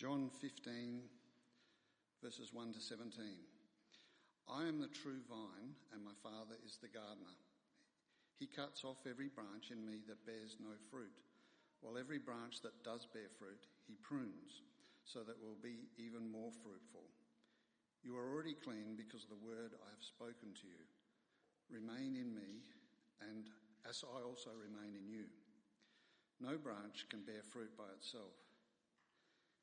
John 15, verses 1 to 17. I am the true vine, and my Father is the gardener. He cuts off every branch in me that bears no fruit, while every branch that does bear fruit, he prunes, so that it will be even more fruitful. You are already clean because of the word I have spoken to you. Remain in me, and as I also remain in you. No branch can bear fruit by itself.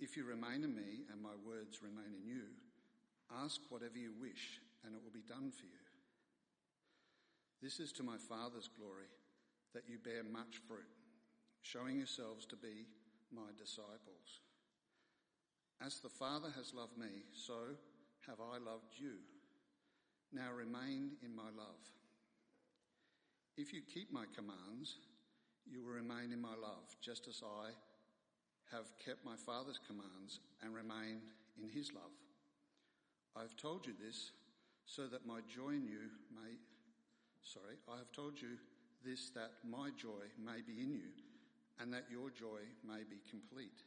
If you remain in me and my words remain in you, ask whatever you wish, and it will be done for you. This is to my Father's glory that you bear much fruit, showing yourselves to be my disciples. As the Father has loved me, so have I loved you. Now remain in my love. If you keep my commands, you will remain in my love, just as I have kept my Father's commands and remain in his love. I have told you this so that my joy in you may, sorry, I have told you this that my joy may be in you and that your joy may be complete.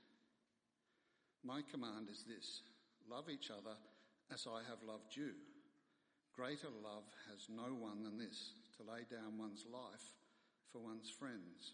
My command is this love each other as I have loved you. Greater love has no one than this to lay down one's life for one's friends.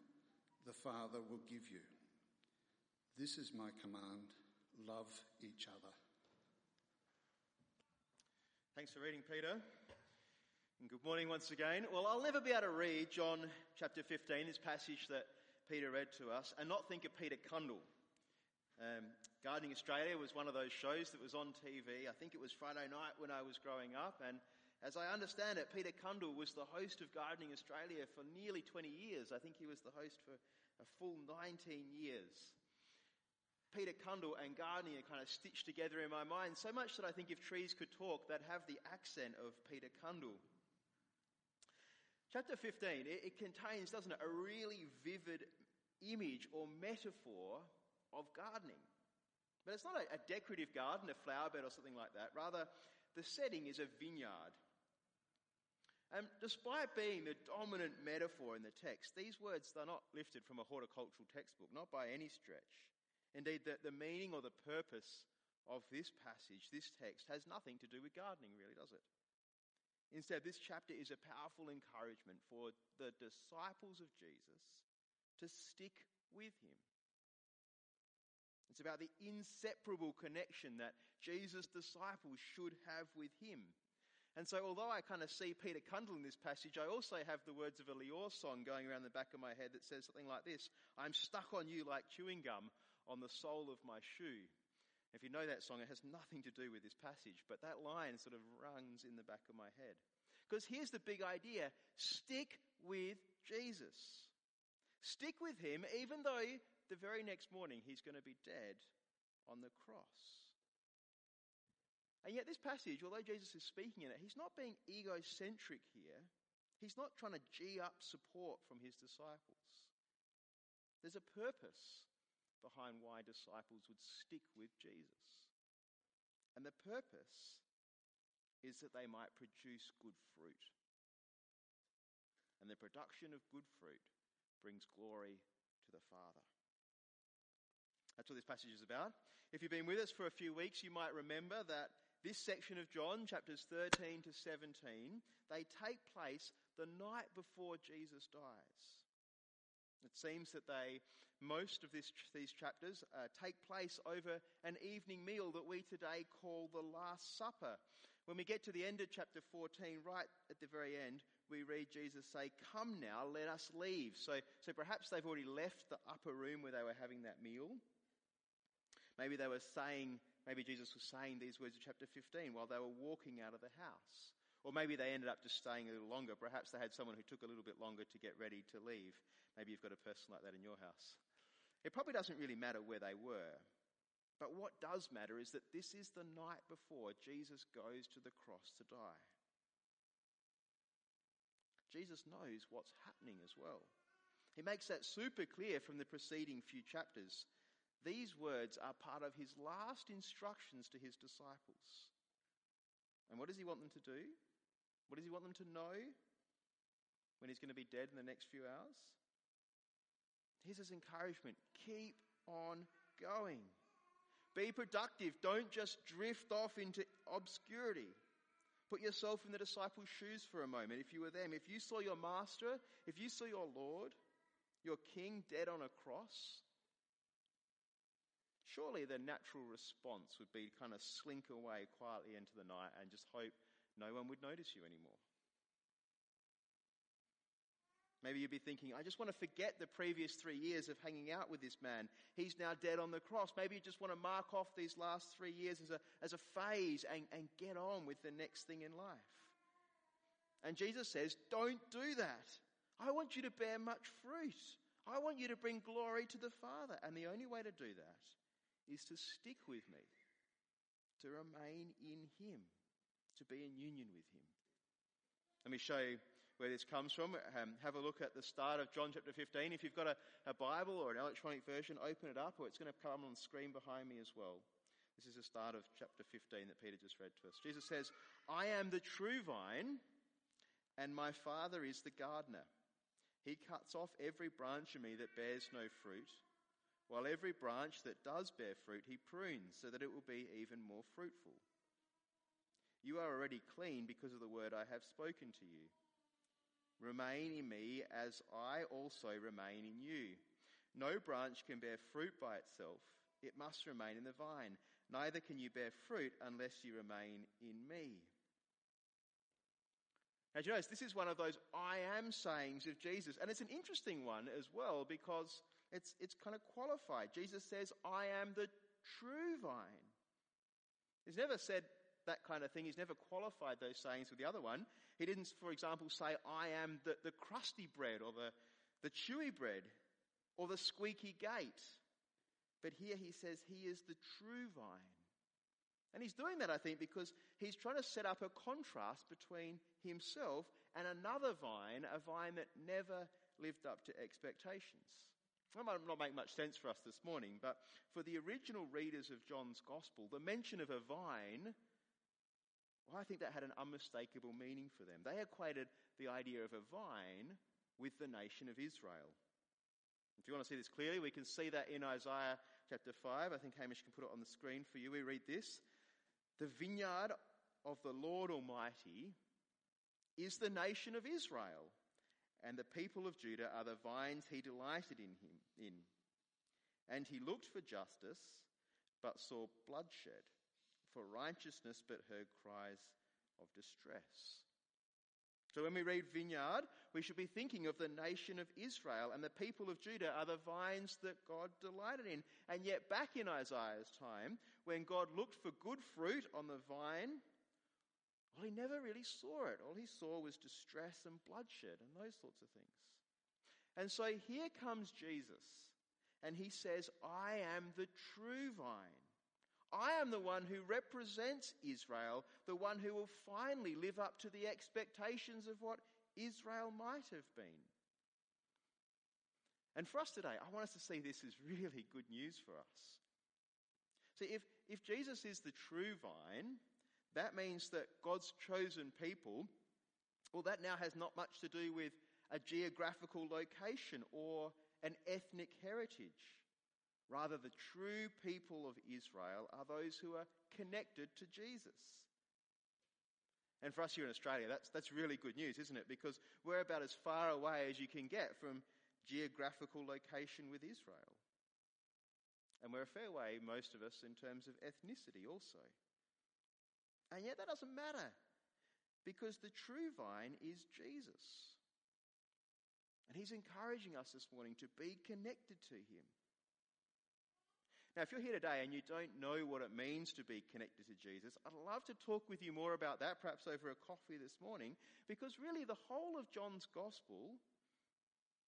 the Father will give you. This is my command love each other. Thanks for reading, Peter. And good morning once again. Well, I'll never be able to read John chapter 15, this passage that Peter read to us, and not think of Peter Cundall. Um, Gardening Australia was one of those shows that was on TV. I think it was Friday night when I was growing up, and as I understand it, Peter Cundall was the host of Gardening Australia for nearly 20 years. I think he was the host for a full 19 years. Peter Cundall and gardening are kind of stitched together in my mind, so much that I think if trees could talk, they'd have the accent of Peter Cundall. Chapter 15, it, it contains, doesn't it, a really vivid image or metaphor of gardening. But it's not a, a decorative garden, a flower bed or something like that. Rather, the setting is a vineyard. And despite being the dominant metaphor in the text, these words are not lifted from a horticultural textbook, not by any stretch. Indeed, the, the meaning or the purpose of this passage, this text, has nothing to do with gardening, really, does it? Instead, this chapter is a powerful encouragement for the disciples of Jesus to stick with him. It's about the inseparable connection that Jesus' disciples should have with him. And so, although I kind of see Peter Cundall in this passage, I also have the words of a Lior song going around the back of my head that says something like this I'm stuck on you like chewing gum on the sole of my shoe. If you know that song, it has nothing to do with this passage, but that line sort of runs in the back of my head. Because here's the big idea stick with Jesus. Stick with him, even though the very next morning he's going to be dead on the cross. And yet, this passage, although Jesus is speaking in it, he's not being egocentric here. He's not trying to gee up support from his disciples. There's a purpose behind why disciples would stick with Jesus. And the purpose is that they might produce good fruit. And the production of good fruit brings glory to the Father. That's what this passage is about. If you've been with us for a few weeks, you might remember that this section of John, chapters 13 to 17, they take place the night before Jesus dies. It seems that they, most of this, these chapters uh, take place over an evening meal that we today call the Last Supper. When we get to the end of chapter 14, right at the very end, we read Jesus say, Come now, let us leave. So, so perhaps they've already left the upper room where they were having that meal. Maybe they were saying, maybe Jesus was saying these words in chapter 15 while they were walking out of the house. Or maybe they ended up just staying a little longer. Perhaps they had someone who took a little bit longer to get ready to leave. Maybe you've got a person like that in your house. It probably doesn't really matter where they were. But what does matter is that this is the night before Jesus goes to the cross to die. Jesus knows what's happening as well. He makes that super clear from the preceding few chapters. These words are part of his last instructions to his disciples. And what does he want them to do? What does he want them to know when he's going to be dead in the next few hours? Here's his encouragement keep on going. Be productive. Don't just drift off into obscurity. Put yourself in the disciples' shoes for a moment. If you were them, if you saw your master, if you saw your Lord, your king dead on a cross, surely the natural response would be to kind of slink away quietly into the night and just hope no one would notice you anymore. Maybe you'd be thinking, I just want to forget the previous three years of hanging out with this man. He's now dead on the cross. Maybe you just want to mark off these last three years as a, as a phase and, and get on with the next thing in life. And Jesus says, Don't do that. I want you to bear much fruit. I want you to bring glory to the Father. And the only way to do that is to stick with me, to remain in Him, to be in union with Him. Let me show you where this comes from. Um, have a look at the start of John chapter 15. If you've got a, a Bible or an electronic version, open it up, or it's going to come on the screen behind me as well. This is the start of chapter 15 that Peter just read to us. Jesus says, I am the true vine, and my Father is the gardener. He cuts off every branch in me that bears no fruit while every branch that does bear fruit he prunes so that it will be even more fruitful. You are already clean because of the word I have spoken to you. Remain in me as I also remain in you. No branch can bear fruit by itself, it must remain in the vine. Neither can you bear fruit unless you remain in me. Now, do you notice this is one of those I am sayings of Jesus, and it's an interesting one as well because it's, it's kind of qualified. Jesus says, I am the true vine. He's never said that kind of thing. He's never qualified those sayings with the other one. He didn't, for example, say, I am the, the crusty bread or the, the chewy bread or the squeaky gate. But here he says he is the true vine. And he's doing that, I think, because he's trying to set up a contrast between himself and another vine, a vine that never lived up to expectations. That might not make much sense for us this morning, but for the original readers of John's Gospel, the mention of a vine, well, I think that had an unmistakable meaning for them. They equated the idea of a vine with the nation of Israel. If you want to see this clearly, we can see that in Isaiah chapter 5. I think Hamish can put it on the screen for you. We read this The vineyard of the Lord Almighty is the nation of Israel and the people of Judah are the vines he delighted in him in. And he looked for justice, but saw bloodshed, for righteousness, but heard cries of distress. So when we read vineyard, we should be thinking of the nation of Israel and the people of Judah are the vines that God delighted in. And yet back in Isaiah's time, when God looked for good fruit on the vine, well, he never really saw it. All he saw was distress and bloodshed and those sorts of things. And so here comes Jesus, and he says, I am the true vine. I am the one who represents Israel, the one who will finally live up to the expectations of what Israel might have been. And for us today, I want us to see this as really good news for us. See, if, if Jesus is the true vine, that means that God's chosen people, well, that now has not much to do with a geographical location or an ethnic heritage. Rather, the true people of Israel are those who are connected to Jesus. And for us here in Australia, that's, that's really good news, isn't it? Because we're about as far away as you can get from geographical location with Israel. And we're a fair way, most of us, in terms of ethnicity also. And yet that doesn't matter because the true vine is Jesus. And he's encouraging us this morning to be connected to him. Now, if you're here today and you don't know what it means to be connected to Jesus, I'd love to talk with you more about that, perhaps over a coffee this morning, because really the whole of John's Gospel,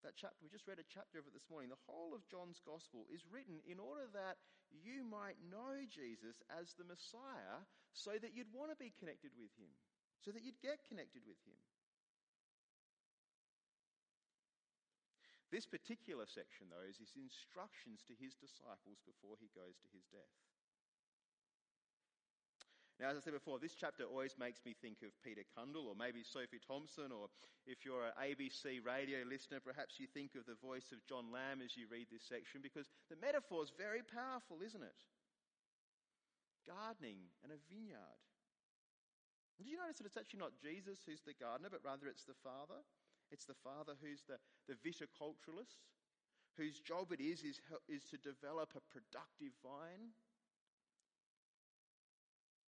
that chapter, we just read a chapter of it this morning, the whole of John's Gospel is written in order that you might know Jesus as the Messiah so that you'd want to be connected with him, so that you'd get connected with him. This particular section, though, is his instructions to his disciples before he goes to his death. Now, as I said before, this chapter always makes me think of Peter Cundall or maybe Sophie Thomson, or if you're an ABC radio listener, perhaps you think of the voice of Jon Lamb as you read this section because the metaphor is very powerful, isn't it? Gardening and a vineyard. Did you notice that it's actually not Jesus who's the gardener, but rather it's the Father? It's the father who's the, the viticulturalist, whose job it is, is is to develop a productive vine.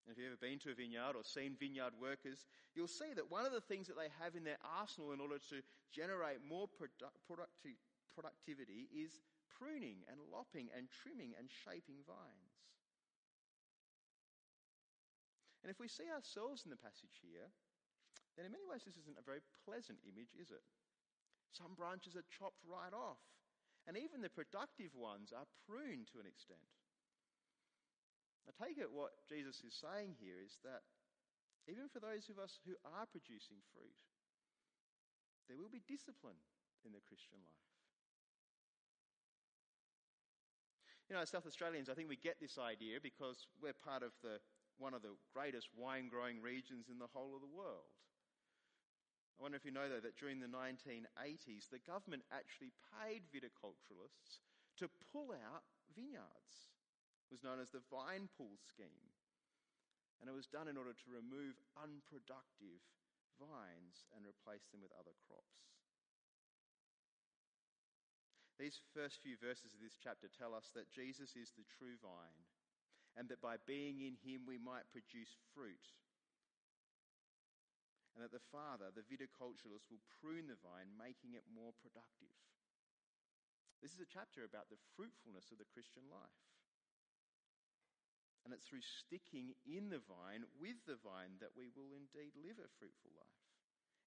And if you've ever been to a vineyard or seen vineyard workers, you'll see that one of the things that they have in their arsenal in order to generate more produ- producti- productivity is pruning and lopping and trimming and shaping vines. And if we see ourselves in the passage here, then in many ways this isn't a very pleasant image, is it? Some branches are chopped right off, and even the productive ones are pruned to an extent. I take it what Jesus is saying here is that even for those of us who are producing fruit, there will be discipline in the Christian life. You know, as South Australians, I think we get this idea because we're part of the, one of the greatest wine growing regions in the whole of the world. I wonder if you know, though, that during the 1980s, the government actually paid viticulturalists to pull out vineyards. It was known as the Vine Pull Scheme. And it was done in order to remove unproductive vines and replace them with other crops. These first few verses of this chapter tell us that Jesus is the true vine, and that by being in him we might produce fruit and that the Father, the viticulturalist, will prune the vine, making it more productive. This is a chapter about the fruitfulness of the Christian life. And it's through sticking in the vine, with the vine, that we will indeed live a fruitful life.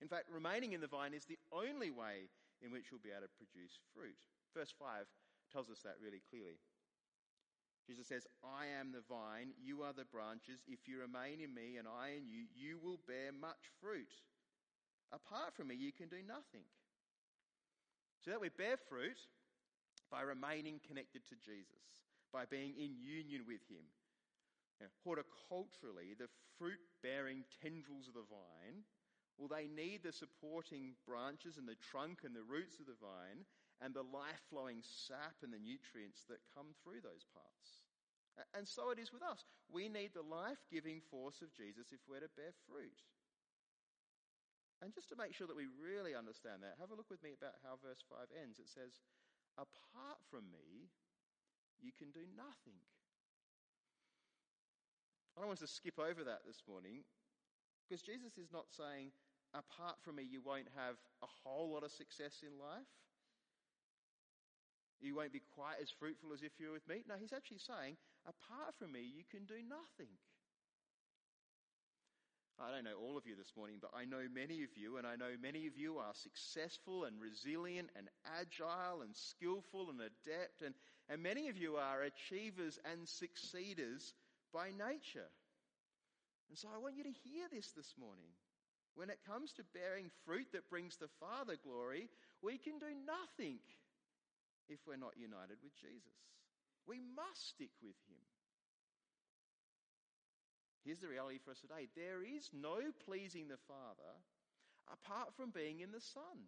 In fact, remaining in the vine is the only way in which we'll be able to produce fruit. Verse 5 tells us that really clearly. Jesus says, I am the vine, you are the branches. If you remain in me and I in you, you will bear much fruit. Apart from me, you can do nothing. So that we bear fruit by remaining connected to Jesus, by being in union with him. Now, horticulturally, the fruit bearing tendrils of the vine, well, they need the supporting branches and the trunk and the roots of the vine and the life flowing sap and the nutrients that come through those parts. And so it is with us. We need the life giving force of Jesus if we're to bear fruit. And just to make sure that we really understand that, have a look with me about how verse 5 ends. It says, Apart from me, you can do nothing. I don't want us to skip over that this morning because Jesus is not saying, Apart from me, you won't have a whole lot of success in life. You won't be quite as fruitful as if you were with me. No, he's actually saying, apart from me, you can do nothing. I don't know all of you this morning, but I know many of you, and I know many of you are successful and resilient and agile and skillful and adept, and, and many of you are achievers and succeeders by nature. And so I want you to hear this this morning. When it comes to bearing fruit that brings the Father glory, we can do nothing if we're not united with Jesus. We must stick with him. Here's the reality for us today there is no pleasing the Father apart from being in the Son.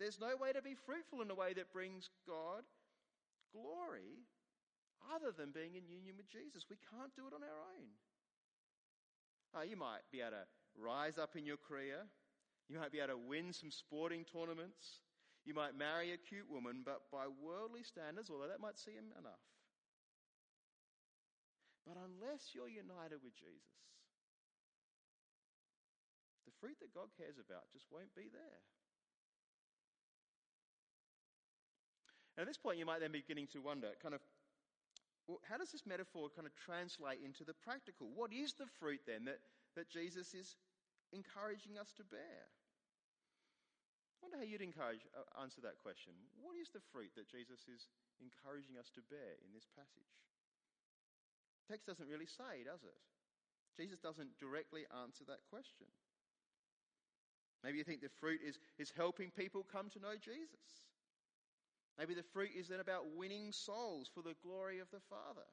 There's no way to be fruitful in a way that brings God glory other than being in union with Jesus. We can't do it on our own. Oh, you might be able to rise up in your career. You might be able to win some sporting tournaments. You might marry a cute woman, but by worldly standards, although that might seem enough. But unless you're united with Jesus, the fruit that God cares about just won't be there. And at this point, you might then be beginning to wonder, kind of, well, how does this metaphor kind of translate into the practical? What is the fruit then that, that Jesus is encouraging us to bear? I wonder how you'd encourage, uh, answer that question. What is the fruit that Jesus is encouraging us to bear in this passage? The text doesn't really say, does it? Jesus doesn't directly answer that question. Maybe you think the fruit is, is helping people come to know Jesus. Maybe the fruit is then about winning souls for the glory of the Father.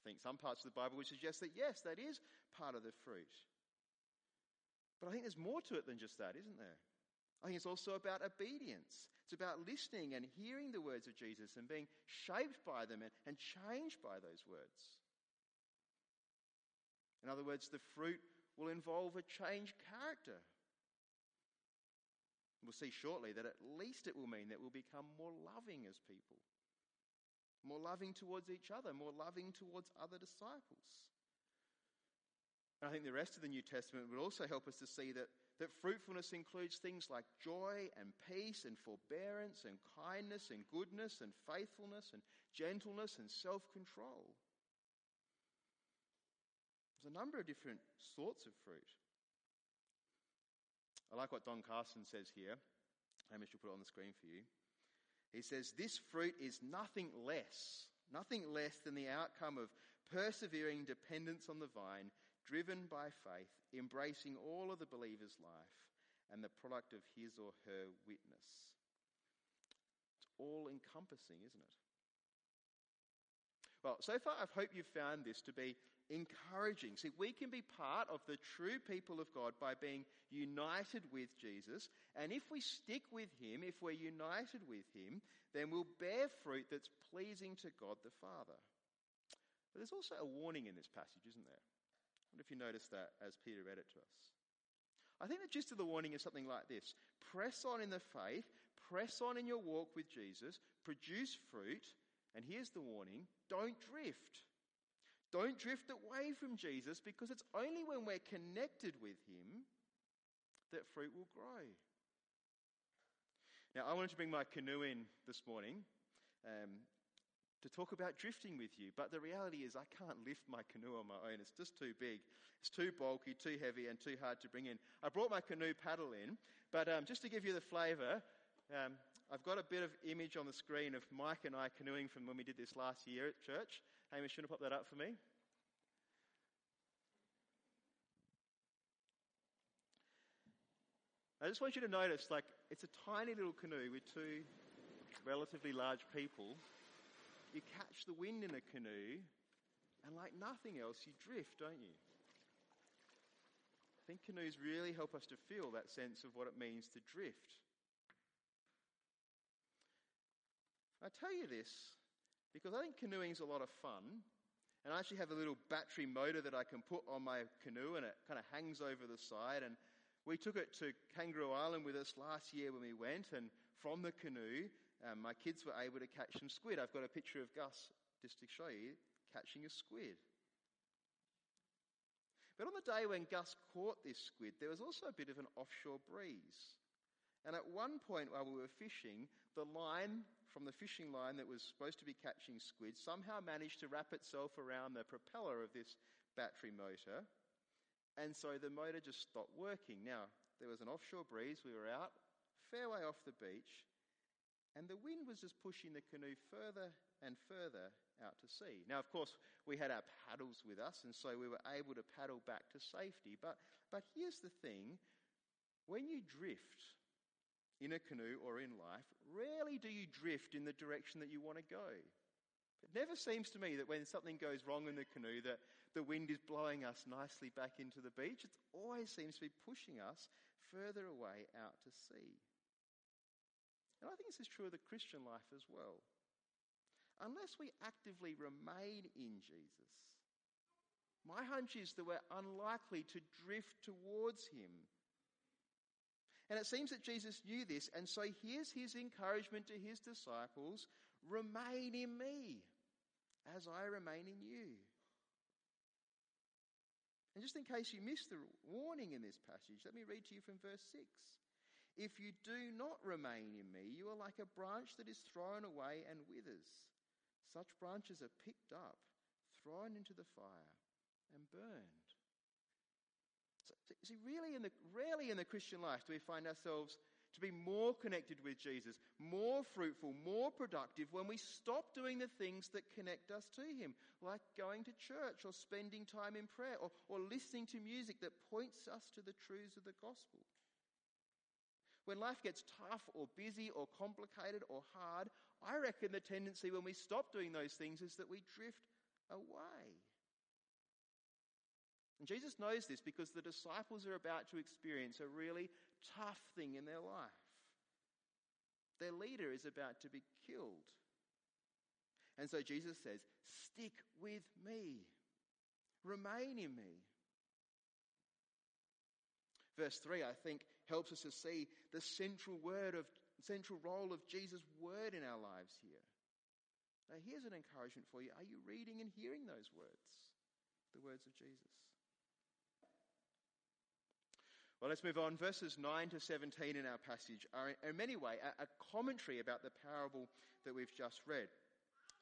I think some parts of the Bible would suggest that yes, that is part of the fruit. But I think there's more to it than just that, isn't there? I think it's also about obedience. It's about listening and hearing the words of Jesus and being shaped by them and, and changed by those words. In other words, the fruit will involve a changed character. We'll see shortly that at least it will mean that we'll become more loving as people, more loving towards each other, more loving towards other disciples. And I think the rest of the New Testament would also help us to see that, that fruitfulness includes things like joy and peace and forbearance and kindness and goodness and faithfulness and gentleness and self control. There's a number of different sorts of fruit. I like what Don Carson says here. Hamish will put it on the screen for you. He says, This fruit is nothing less, nothing less than the outcome of persevering dependence on the vine driven by faith, embracing all of the believer's life and the product of his or her witness. It's all encompassing, isn't it? Well, so far I hope you've found this to be encouraging. See, we can be part of the true people of God by being united with Jesus. And if we stick with Him, if we're united with Him, then we'll bear fruit that's pleasing to God the Father. But there's also a warning in this passage, isn't there? Wonder if you noticed that as Peter read it to us. I think the gist of the warning is something like this Press on in the faith, press on in your walk with Jesus, produce fruit, and here's the warning don't drift. Don't drift away from Jesus because it's only when we're connected with Him that fruit will grow. Now, I wanted to bring my canoe in this morning um, to talk about drifting with you. But the reality is, I can't lift my canoe on my own. It's just too big. It's too bulky, too heavy, and too hard to bring in. I brought my canoe paddle in, but um, just to give you the flavour, um, I've got a bit of image on the screen of Mike and I canoeing from when we did this last year at church. Hamish, should have pop that up for me? I just want you to notice, like, it's a tiny little canoe with two relatively large people you catch the wind in a canoe, and like nothing else, you drift, don't you? I think canoes really help us to feel that sense of what it means to drift. I tell you this because I think canoeing is a lot of fun. And I actually have a little battery motor that I can put on my canoe and it kind of hangs over the side. And we took it to Kangaroo Island with us last year when we went. And from the canoe, um, my kids were able to catch some squid. I've got a picture of Gus just to show you catching a squid. But on the day when Gus caught this squid, there was also a bit of an offshore breeze. And at one point while we were fishing, the line from the fishing line that was supposed to be catching squid somehow managed to wrap itself around the propeller of this battery motor. And so the motor just stopped working. Now, there was an offshore breeze. We were out, fair way off the beach, and the wind was just pushing the canoe further and further out to sea. Now, of course, we had our paddles with us, and so we were able to paddle back to safety. But, but here's the thing when you drift in a canoe or in life, rarely do you drift in the direction that you want to go. It never seems to me that when something goes wrong in the canoe, that the wind is blowing us nicely back into the beach. It always seems to be pushing us further away out to sea. And I think this is true of the Christian life as well. Unless we actively remain in Jesus, my hunch is that we're unlikely to drift towards Him. And it seems that Jesus knew this, and so here's his encouragement to his disciples remain in me as I remain in you. And just in case you missed the warning in this passage, let me read to you from verse 6. If you do not remain in me, you are like a branch that is thrown away and withers. Such branches are picked up, thrown into the fire, and burned. See, really in the, rarely in the Christian life do we find ourselves to be more connected with Jesus, more fruitful, more productive when we stop doing the things that connect us to Him, like going to church or spending time in prayer or, or listening to music that points us to the truths of the gospel. When life gets tough or busy or complicated or hard, I reckon the tendency when we stop doing those things is that we drift away. And Jesus knows this because the disciples are about to experience a really tough thing in their life. Their leader is about to be killed. And so Jesus says, Stick with me, remain in me. Verse 3, I think, helps us to see the central word of central role of Jesus' word in our lives here. Now, here's an encouragement for you. Are you reading and hearing those words? The words of Jesus. Well, let's move on. Verses 9 to 17 in our passage are, in many ways, a, commentary about the parable that we've just read.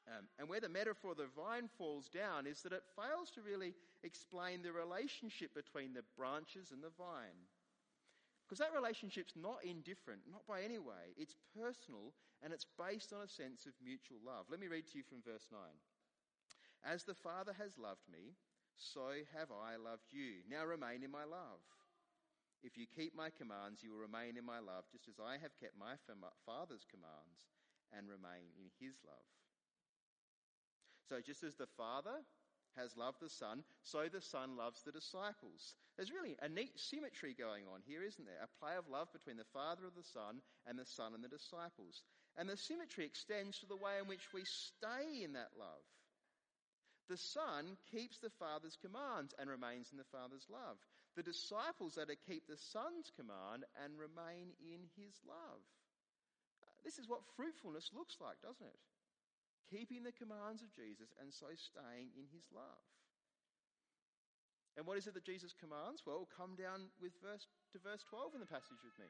Um, and where the metaphor of the vine falls down is that it fails to really explain the relationship between the branches and the vine. Because that relationship's not indifferent, not by any way. It's personal and it's based on a sense of mutual love. Let me read to you from verse 9. As the Father has loved me, so have I loved you. Now remain in my love. If you keep my commands, you will remain in my love, just as I have kept my Father's commands and remain in his love. So, just as the Father has loved the Son, so the Son loves the disciples. There's really a neat symmetry going on here, isn't there? A play of love between the Father of the Son and the Son and the disciples. And the symmetry extends to the way in which we stay in that love. The Son keeps the Father's commands and remains in the Father's love. The disciples are to keep the Son's command and remain in his love. This is what fruitfulness looks like, doesn't it? Keeping the commands of Jesus and so staying in his love. And what is it that Jesus commands? Well, come down with verse, to verse 12 in the passage with me.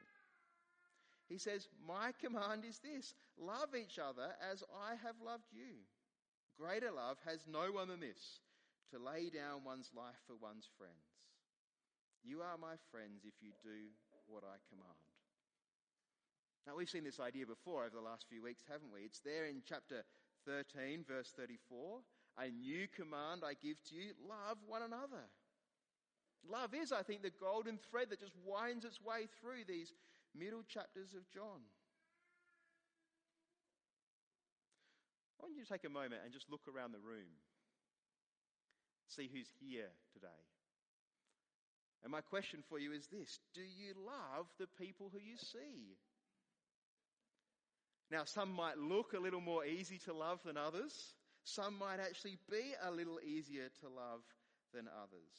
He says, My command is this love each other as I have loved you. Greater love has no one than this to lay down one's life for one's friends. You are my friends if you do what I command. Now, we've seen this idea before over the last few weeks, haven't we? It's there in chapter 13, verse 34. A new command I give to you love one another. Love is, I think, the golden thread that just winds its way through these middle chapters of John. I want you to take a moment and just look around the room. See who's here today. And my question for you is this Do you love the people who you see? Now, some might look a little more easy to love than others. Some might actually be a little easier to love than others.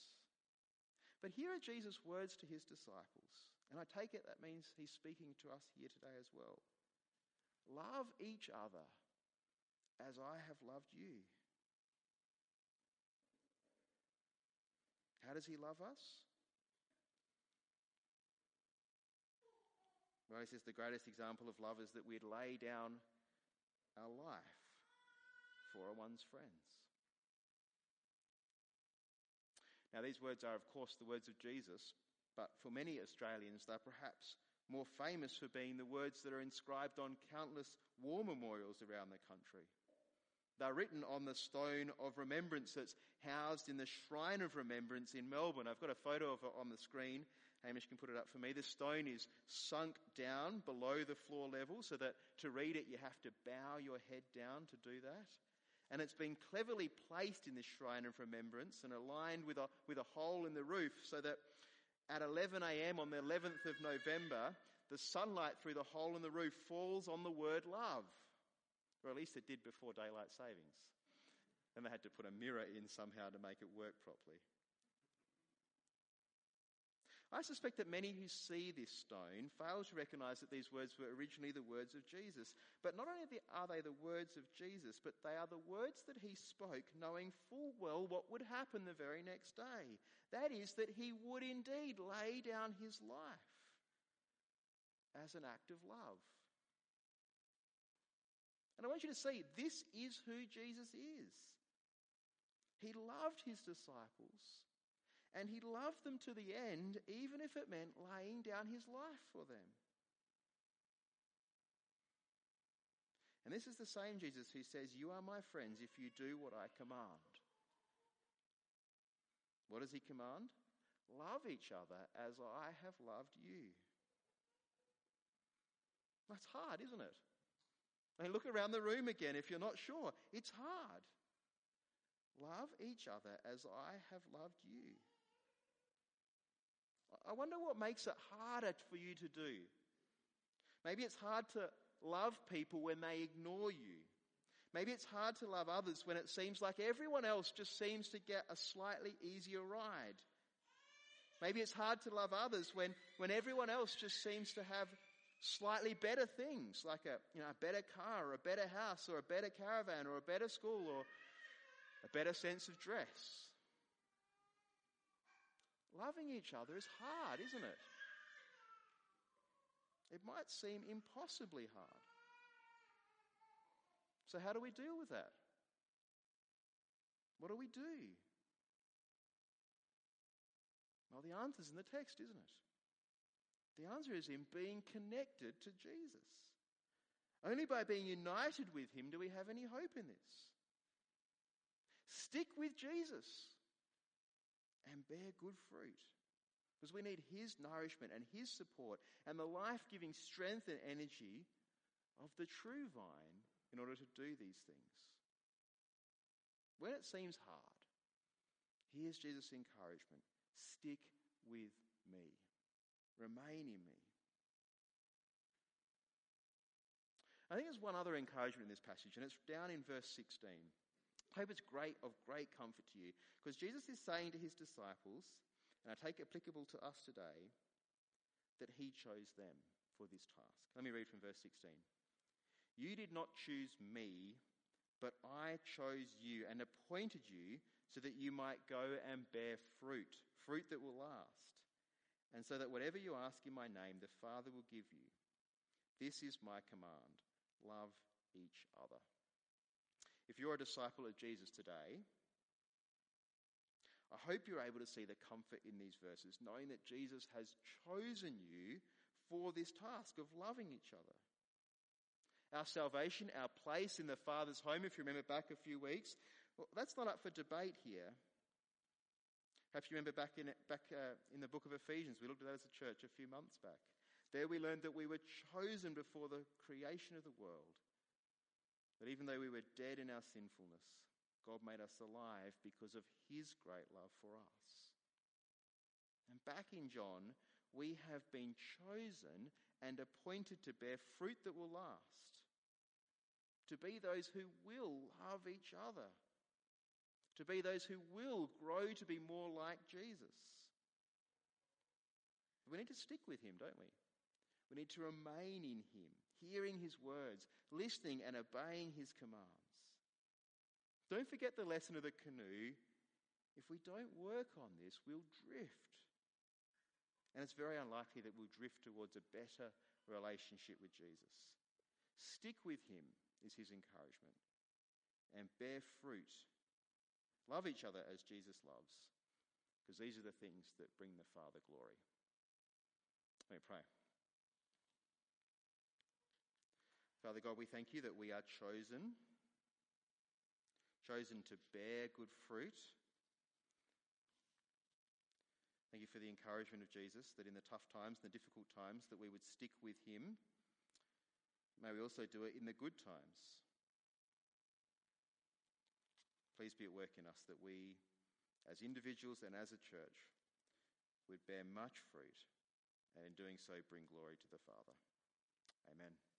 But here are Jesus' words to his disciples. And I take it that means he's speaking to us here today as well. Love each other as I have loved you. How does he love us? Says the greatest example of love is that we'd lay down our life for one's friends. Now, these words are, of course, the words of Jesus, but for many Australians, they're perhaps more famous for being the words that are inscribed on countless war memorials around the country. They're written on the stone of remembrance that's housed in the Shrine of Remembrance in Melbourne. I've got a photo of it on the screen. Hamish can put it up for me. The stone is sunk down below the floor level so that to read it you have to bow your head down to do that. And it's been cleverly placed in this Shrine of Remembrance and aligned with a, with a hole in the roof so that at 11 a.m. on the 11th of November, the sunlight through the hole in the roof falls on the word love. Or at least it did before daylight savings. And they had to put a mirror in somehow to make it work properly. I suspect that many who see this stone fail to recognize that these words were originally the words of Jesus. But not only are they the words of Jesus, but they are the words that he spoke, knowing full well what would happen the very next day. That is, that he would indeed lay down his life as an act of love. And I want you to see this is who Jesus is. He loved his disciples and he loved them to the end, even if it meant laying down his life for them. And this is the same Jesus who says, You are my friends if you do what I command. What does he command? Love each other as I have loved you. That's hard, isn't it? I mean, look around the room again if you're not sure. It's hard. Love each other as I have loved you. I wonder what makes it harder for you to do. Maybe it's hard to love people when they ignore you. Maybe it's hard to love others when it seems like everyone else just seems to get a slightly easier ride. Maybe it's hard to love others when, when everyone else just seems to have slightly better things, like a, you know, a better car or a better house or a better caravan or a better school or a better sense of dress. Loving each other is hard, isn't it? It might seem impossibly hard. So, how do we deal with that? What do we do? Well, the answer's in the text, isn't it? The answer is in being connected to Jesus. Only by being united with Him do we have any hope in this. Stick with Jesus and bear good fruit. Because we need His nourishment and His support and the life giving strength and energy of the true vine in order to do these things. When it seems hard, here's Jesus' encouragement stick with me, remain in me. I think there's one other encouragement in this passage, and it's down in verse 16. Hope is great of great comfort to you because Jesus is saying to his disciples, and I take it applicable to us today, that he chose them for this task. Let me read from verse 16. You did not choose me, but I chose you and appointed you so that you might go and bear fruit, fruit that will last, and so that whatever you ask in my name, the Father will give you. This is my command love each other. If you're a disciple of Jesus today, I hope you're able to see the comfort in these verses, knowing that Jesus has chosen you for this task of loving each other. Our salvation, our place in the Father's home, if you remember back a few weeks, well, that's not up for debate here. Perhaps you remember back in, back, uh, in the book of Ephesians, we looked at that as a church a few months back. There we learned that we were chosen before the creation of the world that even though we were dead in our sinfulness, God made us alive because of his great love for us. And back in John, we have been chosen and appointed to bear fruit that will last, to be those who will love each other, to be those who will grow to be more like Jesus. We need to stick with him, don't we? We need to remain in him, hearing his words, listening and obeying his commands. Don't forget the lesson of the canoe. If we don't work on this, we'll drift. And it's very unlikely that we'll drift towards a better relationship with Jesus. Stick with him, is his encouragement, and bear fruit. Love each other as Jesus loves, because these are the things that bring the Father glory. Let me pray. Father God, we thank you that we are chosen, chosen to bear good fruit. Thank you for the encouragement of Jesus that in the tough times, in the difficult times, that we would stick with him. May we also do it in the good times. Please be at work in us that we, as individuals and as a church, would bear much fruit and in doing so bring glory to the Father. Amen.